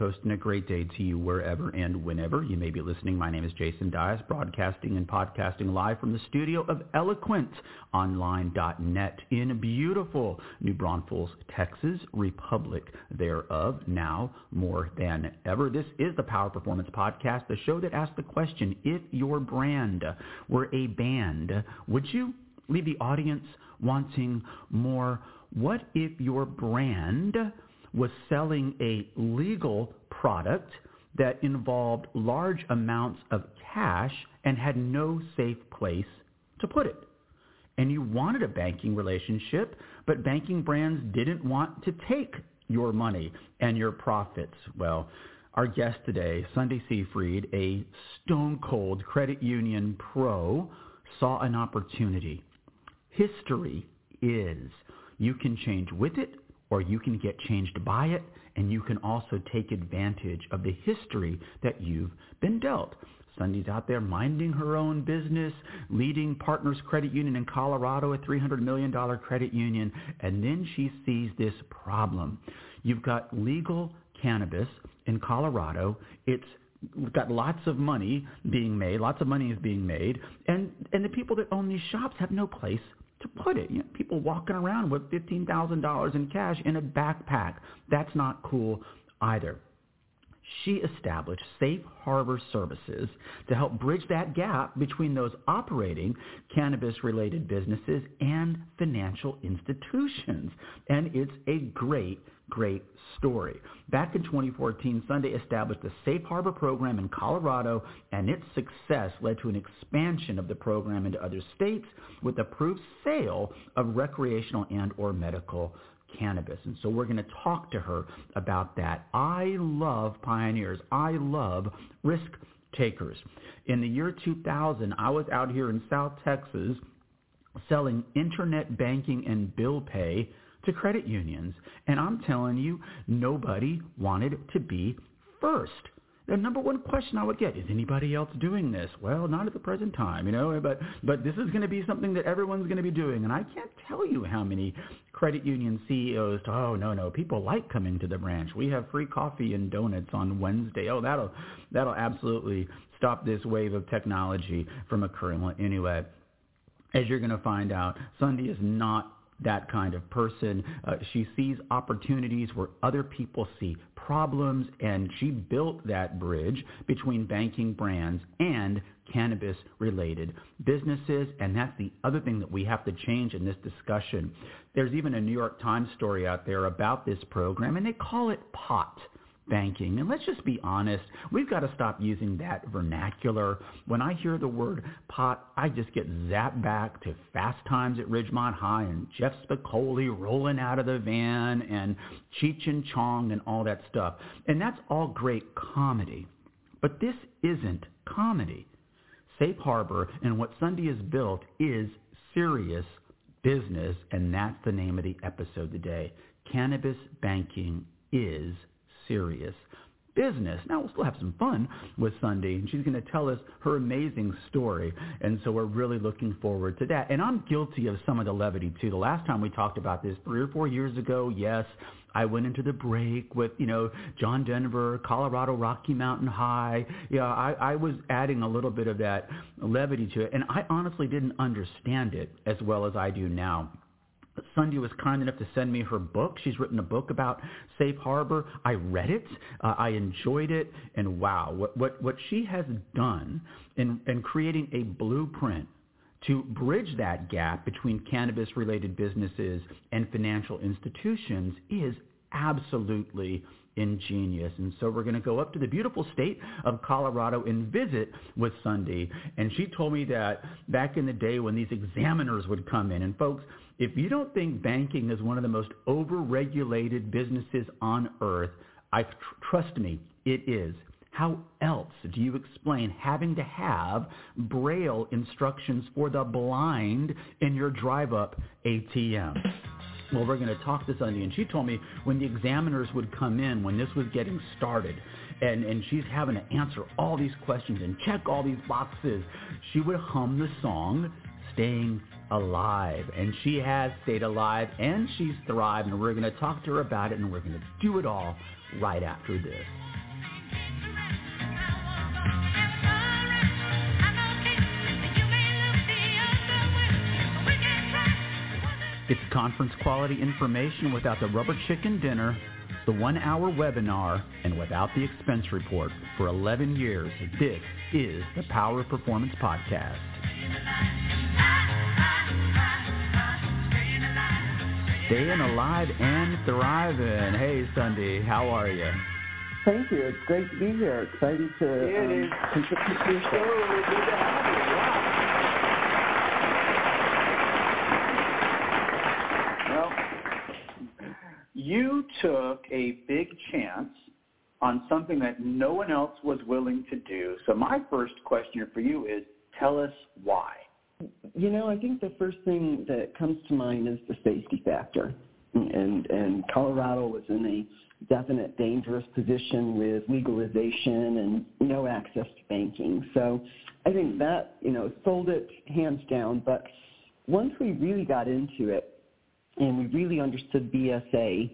And a great day to you wherever and whenever you may be listening. My name is Jason Dias, broadcasting and podcasting live from the studio of EloquentOnline.net in beautiful New Braunfels, Texas, Republic thereof, now more than ever. This is the Power Performance Podcast, the show that asks the question, if your brand were a band, would you leave the audience wanting more? What if your brand was selling a legal product that involved large amounts of cash and had no safe place to put it. And you wanted a banking relationship, but banking brands didn't want to take your money and your profits. Well, our guest today, Sundie Seefried, a stone cold credit union pro, saw an opportunity. History is you can change with it or you can get changed by it, and you can also take advantage of the history that you've been dealt. Sundie's out there minding her own business, leading Partners Credit Union in Colorado, a $300 million credit union, and then she sees this problem. You've got legal cannabis in Colorado. It's got lots of money being made, lots of money is being made, and, and the people that own these shops have no place to put it. You know, people walking around with $15,000 in cash in a backpack. That's not cool either. She established safe harbor services to help bridge that gap between those operating cannabis-related businesses and financial institutions. And it's a great great story. Back in 2014, Sundie established a Safe Harbor program in Colorado, and its success led to an expansion of the program into other states with approved sale of recreational and or medical cannabis. And so we're going to talk to her about that. I love pioneers. I love risk takers. In the year 2000, I was out here in South Texas selling internet banking and bill pay to credit unions. And I'm telling you, nobody wanted to be first. The number one question I would get is anybody else doing this? Well, not at the present time, you know, but but this is going to be something that everyone's going to be doing, and I can't tell you how many credit union CEOs. Oh no, no, people like coming to the branch. We have free coffee and donuts on Wednesday. Oh, that'll that'll absolutely stop this wave of technology from occurring. Well, anyway, as you're going to find out, Sundie is not that kind of person. Uh, she sees opportunities where other people see problems, and she built that bridge between banking brands and cannabis-related businesses. And that's the other thing that we have to change in this discussion. There's even a New York Times story out there about this program, and they call it POT banking. And let's just be honest, we've got to stop using that vernacular. When I hear the word pot, I just get zapped back to Fast Times at Ridgemont High and Jeff Spicoli rolling out of the van and Cheech and Chong and all that stuff. And that's all great comedy. But this isn't comedy. Safe Harbor and what Sundie has built is serious business, and that's the name of the episode today. Cannabis banking is serious business. Now we'll still have some fun with Sundie, and she's going to tell us her amazing story, and so we're really looking forward to that. And I'm guilty of some of the levity too. The last time we talked about this, three or four years ago, yes, I went into the break with, you know, John Denver, Colorado Rocky Mountain High. Yeah, I, I was adding a little bit of that levity to it, and I honestly didn't understand it as well as I do now. Sundie was kind enough to send me her book. She's written a book about Safe Harbor. I read it. Uh, I enjoyed it. And wow, what, what, what she has done in, in creating a blueprint to bridge that gap between cannabis-related businesses and financial institutions is absolutely ingenious. And so we're going to go up to the beautiful state of Colorado and visit with Sundie. And she told me that back in the day when these examiners would come in, and folks, if you don't think banking is one of the most overregulated businesses on earth, I tr- trust me, it is. How else do you explain having to have braille instructions for the blind in your drive-up ATM? Well, we're going to talk to Sundie, and she told me when the examiners would come in, when this was getting started, and, and she's having to answer all these questions and check all these boxes, she would hum the song Staying alive. And she has stayed alive and she's thrived. And we're going to talk to her about it and we're going to do it all right after this. It's conference quality information without the rubber chicken dinner, the one hour webinar, and without the expense report. For 11 years, this is the Power of Performance Podcast. Staying alive and thriving. Hey, Sundie, how are you? Thank you. It's great to be here. Excited to it um, contribute to your show. Good to have you. Well, you took a big chance on something that no one else was willing to do. So my first question for you is, tell us why. You know, I think the first thing that comes to mind is the safety factor. And and Colorado was in a definite dangerous position with legalization and no access to banking. So I think that, you know, sold it hands down. But once we really got into it and we really understood BSA,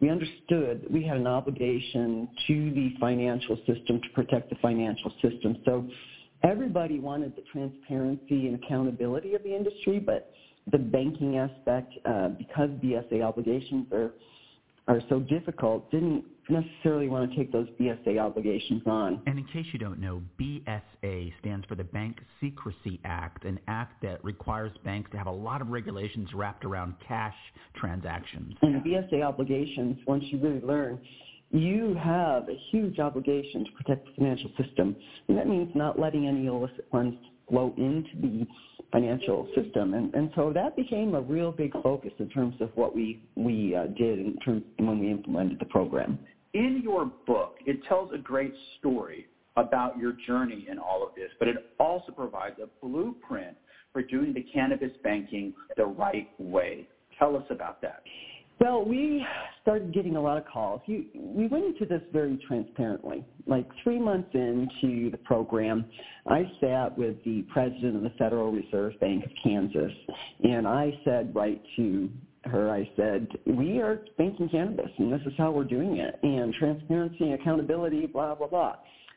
we understood that we had an obligation to the financial system to protect the financial system. So everybody wanted the transparency and accountability of the industry, but the banking aspect, uh, because BSA obligations are are so difficult, didn't necessarily want to take those BSA obligations on. And in case you don't know, BSA stands for the Bank Secrecy Act, an act that requires banks to have a lot of regulations wrapped around cash transactions. And the BSA obligations, once you really learn, you have a huge obligation to protect the financial system. And that means not letting any illicit funds flow into the financial system. And, and so that became a real big focus in terms of what we, we uh, did in terms, when we implemented the program. In your book, it tells a great story about your journey in all of this, but it also provides a blueprint for doing the cannabis banking the right way. Tell us about that. Well, we started getting a lot of calls. You, we went into this very transparently. Like three months into the program, I sat with the president of the Federal Reserve Bank of Kansas, and I said right to her, I said, we are banking cannabis, and this is how we're doing it, and transparency, accountability, blah, blah, blah.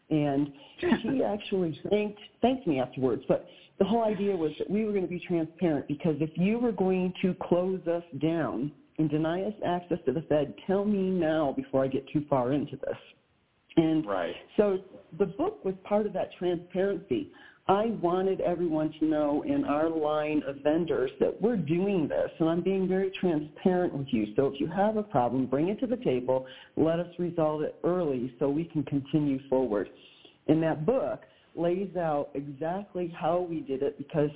And she actually thanked, thanked me afterwards. But the whole idea was that we were going to be transparent because if you were going to close us down – and deny us access to the Fed, tell me now before I get too far into this. And right. so the book was part of that transparency. I wanted everyone to know in our line of vendors that we're doing this, and I'm being very transparent with you. So if you have a problem, bring it to the table. Let us resolve it early so we can continue forward. And that book lays out exactly how we did it because,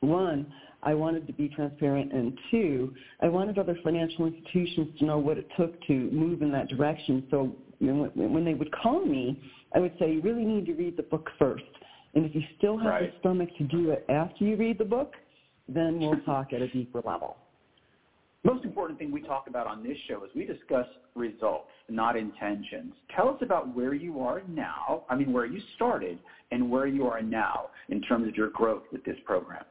one, I wanted to be transparent, and two, I wanted other financial institutions to know what it took to move in that direction. So you know, when they would call me, I would say, you really need to read the book first. And if you still have right. the stomach to do it after you read the book, then we'll talk at a deeper level. Most important thing we talk about on this show is we discuss results, not intentions. Tell us about where you are now, I mean where you started, and where you are now in terms of your growth with this program.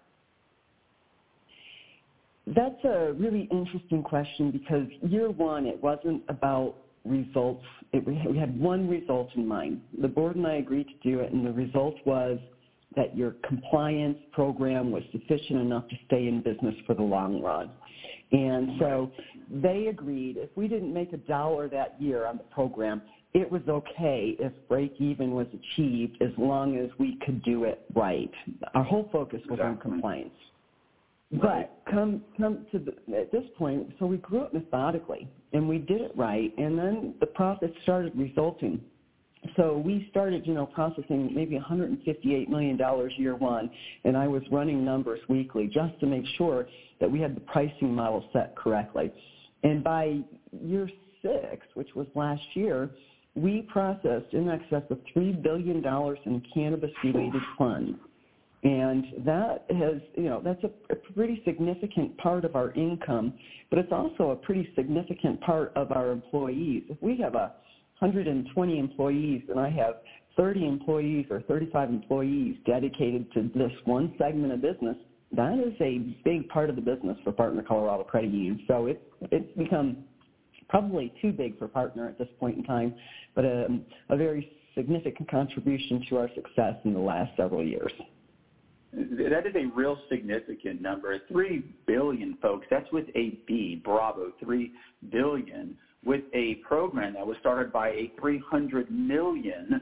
That's a really interesting question because year one, it wasn't about results. It, we had one result in mind. The board and I agreed to do it, and the result was that your compliance program was sufficient enough to stay in business for the long run. And so they agreed if we didn't make a dollar that year on the program, it was okay if break even was achieved as long as we could do it right. Our whole focus was exactly. on compliance. But come come to the, at this point, so we grew up methodically and we did it right, and then the profits started resulting. So we started, you know, processing maybe 158 million dollars year one, and I was running numbers weekly just to make sure that we had the pricing model set correctly. And by year six, which was last year, we processed in excess of three billion dollars in cannabis-related funds and that has, you know, that's a, a pretty significant part of our income, but it's also a pretty significant part of our employees. If we have a 120 employees and I have 30 employees or 35 employees dedicated to this one segment of business, that is a big part of the business for Partner Colorado Credit Union. So it, it's become probably too big for partner at this point in time, but a, um, a very significant contribution to our success in the last several years. That is a real significant number. Three billion folks. That's with a B. Bravo. Three billion with a program that was started by a $300 million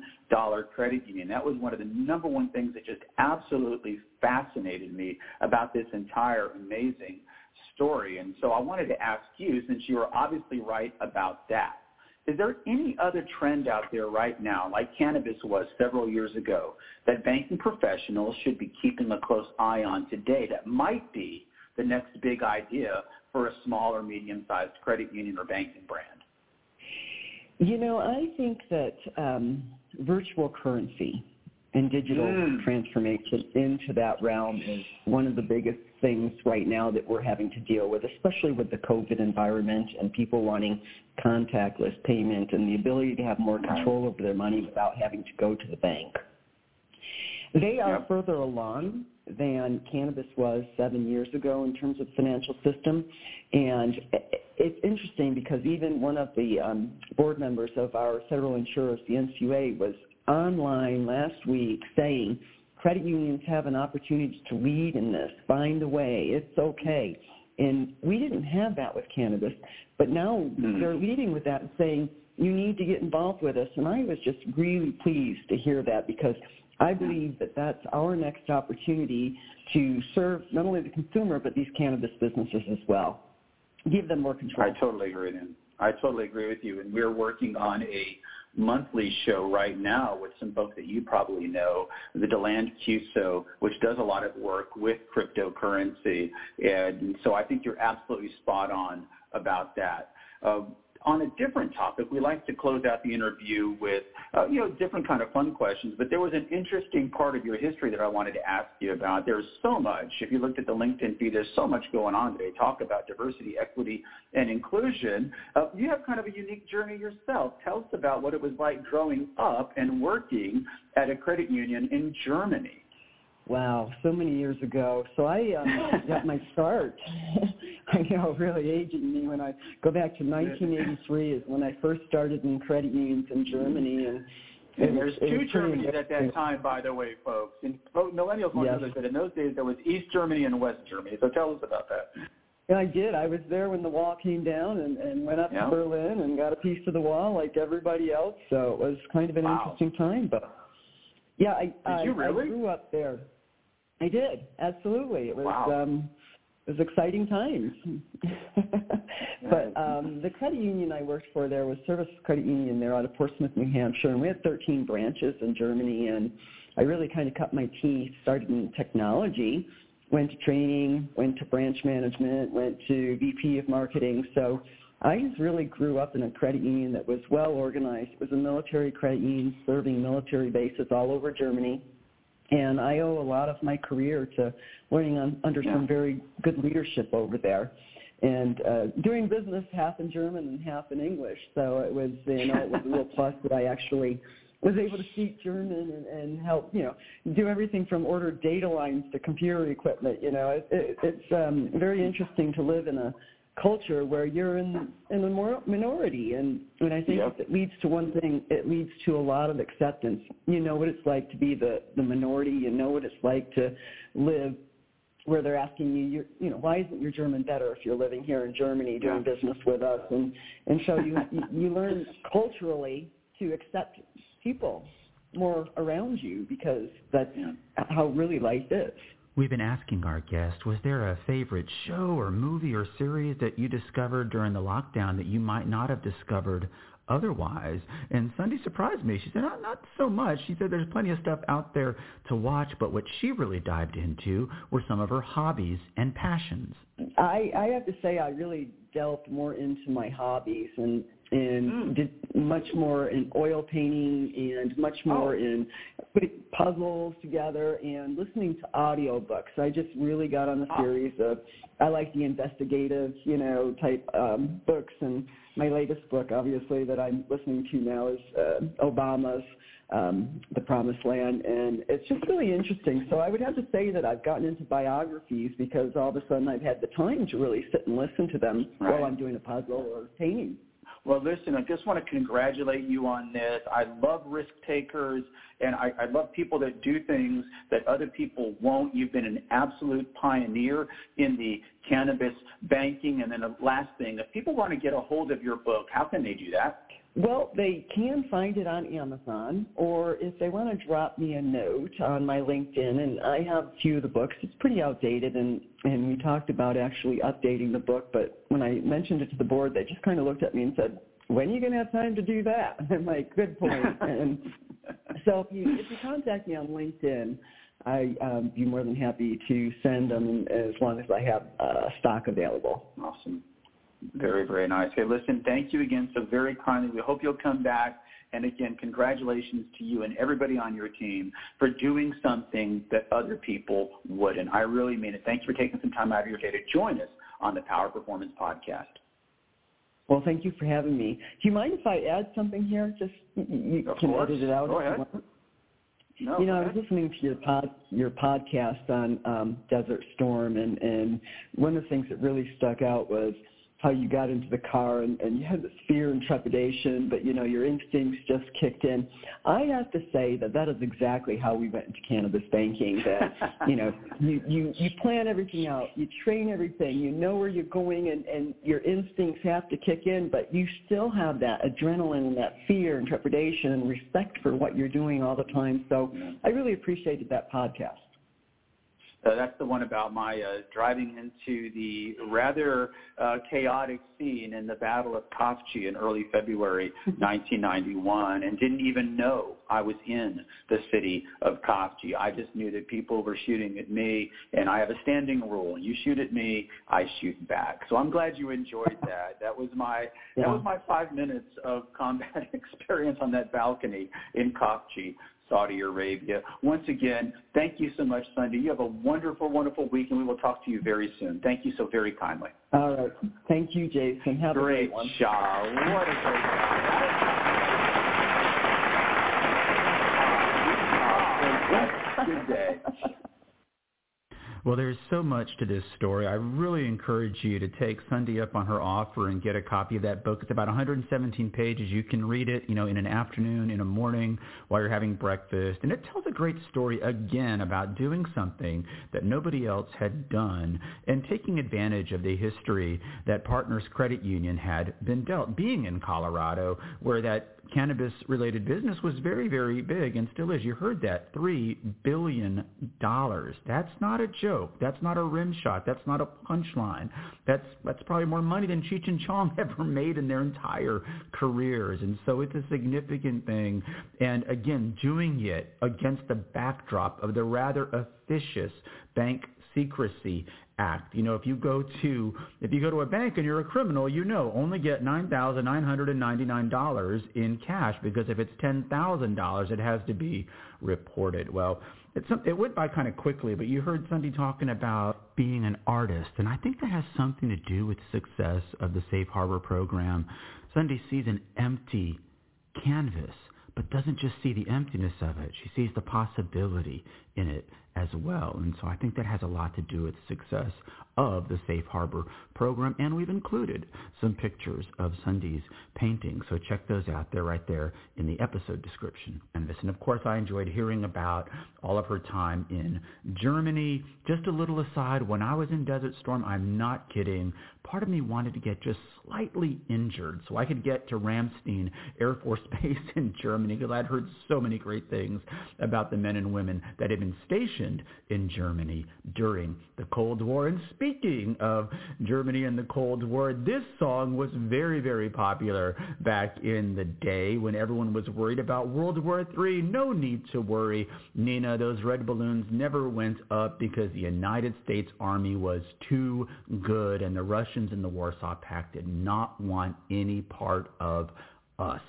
credit union. That was one of the number one things that just absolutely fascinated me about this entire amazing story. And so I wanted to ask you, since you were obviously right about that, is there any other trend out there right now, like cannabis was several years ago, that banking professionals should be keeping a close eye on today that might be the next big idea for a small or medium-sized credit union or banking brand? You know, I think that um, virtual currency and digital mm. transformation into that realm is one of the biggest things right now that we're having to deal with, especially with the COVID environment and people wanting contactless payment and the ability to have more control over their money without having to go to the bank. They are yep. further along than cannabis was seven years ago in terms of financial system. And it's interesting because even one of the um, board members of our federal insurers, the NCUA, was online last week saying credit unions have an opportunity to lead in this, find a way, it's okay. And we didn't have that with cannabis, but now mm. they're leading with that and saying, you need to get involved with us. And I was just really pleased to hear that because I believe that that's our next opportunity to serve not only the consumer, but these cannabis businesses as well. Give them more control. I totally agree with you. I totally agree with you. And we're working on a monthly show right now with some folks that you probably know, the DeLand QSO, which does a lot of work with cryptocurrency. And so I think you're absolutely spot on about that. Uh, on a different topic, we like to close out the interview with, uh, you know, different kind of fun questions. But there was an interesting part of your history that I wanted to ask you about. There's so much. If you looked at the LinkedIn feed, there's so much going on today. Talk about diversity, equity, and inclusion. Uh, you have kind of a unique journey yourself. Tell us about what it was like growing up and working at a credit union in Germany. Wow, so many years ago. So I um, got my start. I know, really aging me when I go back to 1983 is when I first started in credit unions in Germany, and and there's two Germanys at that time, by the way, folks. And millennials want yes. know that in those days there was East Germany and West Germany. So tell us about that. Yeah, I did. I was there when the wall came down and, and went up yeah. to Berlin and got a piece of the wall like everybody else. So it was kind of an wow. interesting time. But yeah, I, did I, you really? I grew up there. I did absolutely. It was wow. um, it was exciting times. but um, the credit union I worked for there was Service Credit Union there out of Portsmouth, New Hampshire, and we had 13 branches in Germany. And I really kind of cut my teeth, started in technology, went to training, went to branch management, went to VP of marketing. So I just really grew up in a credit union that was well organized. It was a military credit union serving military bases all over Germany and I owe a lot of my career to learning on, under yeah. some very good leadership over there, and uh, doing business half in German and half in English. So it was, you know, it was a real plus that I actually was able to speak German and, and help, you know, do everything from order data lines to computer equipment. You know, it, it, it's um, very interesting to live in a culture where you're in in a minority. And and I think yep. it leads to one thing it leads to a lot of acceptance. You know what it's like to be the the minority. You know what it's like to live where they're asking you you you know why isn't your German better if you're living here in Germany doing yeah. business with us? And and so you you learn culturally to accept people more around you because that's how really life is We've been asking our guest, was there a favorite show or movie or series that you discovered during the lockdown that you might not have discovered otherwise? And Sundie surprised me. She said, not, not so much. She said there's plenty of stuff out there to watch, but what she really dived into were some of her hobbies and passions. I, I have to say I really delved more into my hobbies and and mm. did much more in oil painting and much more oh. in putting puzzles together and listening to audiobooks. I just really got on a ah. series oh. of I like the investigative, you know, type um, books and my latest book obviously that I'm listening to now is uh, Obama's um, The Promised Land and it's just really interesting. So I would have to say that I've gotten into biographies because all of a sudden I've had the time to really sit and listen to them right. while I'm doing a puzzle or painting. Well, listen, I just want to congratulate you on this. I love risk takers, and I, I love people that do things that other people won't. You've been an absolute pioneer in the cannabis banking. And then the last thing, if people want to get a hold of your book, how can they do that? Well, they can find it on Amazon, or if they want to drop me a note on my LinkedIn, and I have a few of the books. It's pretty outdated, and and we talked about actually updating the book, but when I mentioned it to the board, they just kind of looked at me and said, "When are you going to have time to do that?" I'm like, "Good point." and so if you if you contact me on LinkedIn, I um, be more than happy to send them as long as I have uh, stock available. Awesome. Very, very nice. Hey, listen, thank you again so very kindly. We hope you'll come back. And again, congratulations to you and everybody on your team for doing something that other people wouldn't. I really mean it. Thank you for taking some time out of your day to join us on the Power Performance Podcast. Well, thank you for having me. Do you mind if I add something here? Just you of can course. edit it out. Go ahead. No, you know, I was listening to your pod, your podcast on um, Desert Storm, and and one of the things that really stuck out was how you got into the car and, and you had this fear and trepidation, but you know your instincts just kicked in. I have to say that that is exactly how we went into cannabis banking. That you know you you you plan everything out, you train everything, you know where you're going, and and your instincts have to kick in, but you still have that adrenaline and that fear and trepidation and respect for what you're doing all the time. So I really appreciated that podcast. Uh, that's the one about my uh, driving into the rather uh, chaotic scene in the Battle of Khafji in early February 1991 and didn't even know I was in the city of Khafji. I just knew that people were shooting at me, and I have a standing rule. You shoot at me, I shoot back. So I'm glad you enjoyed that. That was my that was my five minutes of combat experience on that balcony in Khafji. Saudi Arabia. Once again, thank you so much, Sundie. You have a wonderful, wonderful week, and we will talk to you very soon. Thank you so very kindly. All right. Thank you, Jason. Have a Great great one. job. What a great job. Good day. Well, there's so much to this story. I really encourage you to take Sundie up on her offer and get a copy of that book. It's about 117 pages. You can read it, you know, in an afternoon, in a morning, while you're having breakfast. And it tells a great story again about doing something that nobody else had done and taking advantage of the history that Partners Credit Union had been dealt. Being in Colorado, where that cannabis related business was very, very big and still is. You heard that. $3 billion. That's not a joke. That's not a rim shot. That's not a punchline. That's, that's probably more money than Cheech and Chong ever made in their entire careers. And so it's a significant thing. And again, doing it against the backdrop of the rather officious Bank Secrecy Act. You know, if you go to if you go to a bank and you're a criminal, you know only get nine thousand nine hundred and ninety nine dollars in cash because if it's ten thousand dollars, it has to be reported. Well, it's it went by kind of quickly, but you heard Sundie talking about being an artist, and I think that has something to do with success of the Safe Harbor program. Sundie sees an empty canvas but doesn't just see the emptiness of it. She sees the possibility in it as well. And so I think that has a lot to do with the success of the Safe Harbor program. And we've included some pictures of Sundie's paintings. So check those out. They're right there in the episode description. And this, and of course, I enjoyed hearing about all of her time in Germany. Just a little aside, when I was in Desert Storm, I'm not kidding, part of me wanted to get just slightly injured so I could get to Ramstein Air Force Base in Germany because I'd heard so many great things about the men and women that had been stationed in Germany during the Cold War. And speaking of Germany and the Cold War, this song was very, very popular back in the day when everyone was worried about World War III. No need to worry, Nena. Those red balloons never went up because the United States Army was too good and the Russians in the Warsaw Pact did not want any part of us.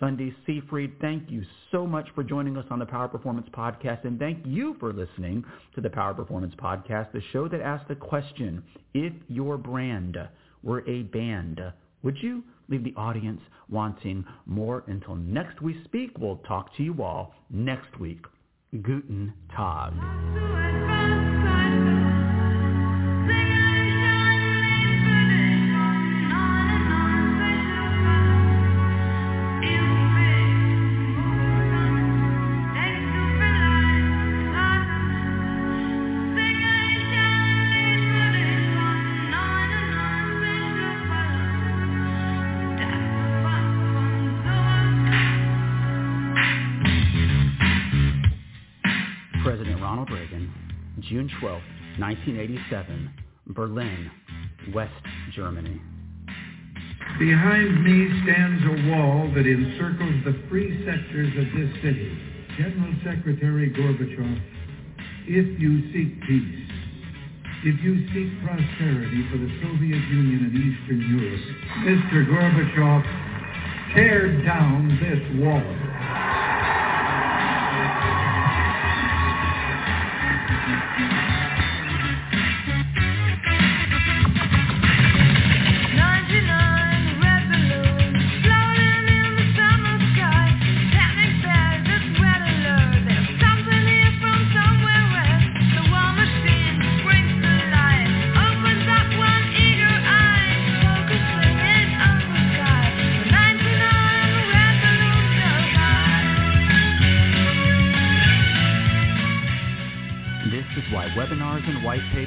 Sundie Seefried, thank you so much for joining us on the Power Performance Podcast, and thank you for listening to the Power Performance Podcast, the show that asks the question, if your brand were a band, would you leave the audience wanting more? Until next we speak, we'll talk to you all next week. Guten Tag. 1987, Berlin, West Germany. Behind me stands a wall that encircles the free sectors of this city. General Secretary Gorbachev, if you seek peace, if you seek prosperity for the Soviet Union and Eastern Europe, Mr. Gorbachev, tear down this wall.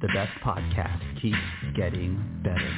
the best podcast keeps getting better.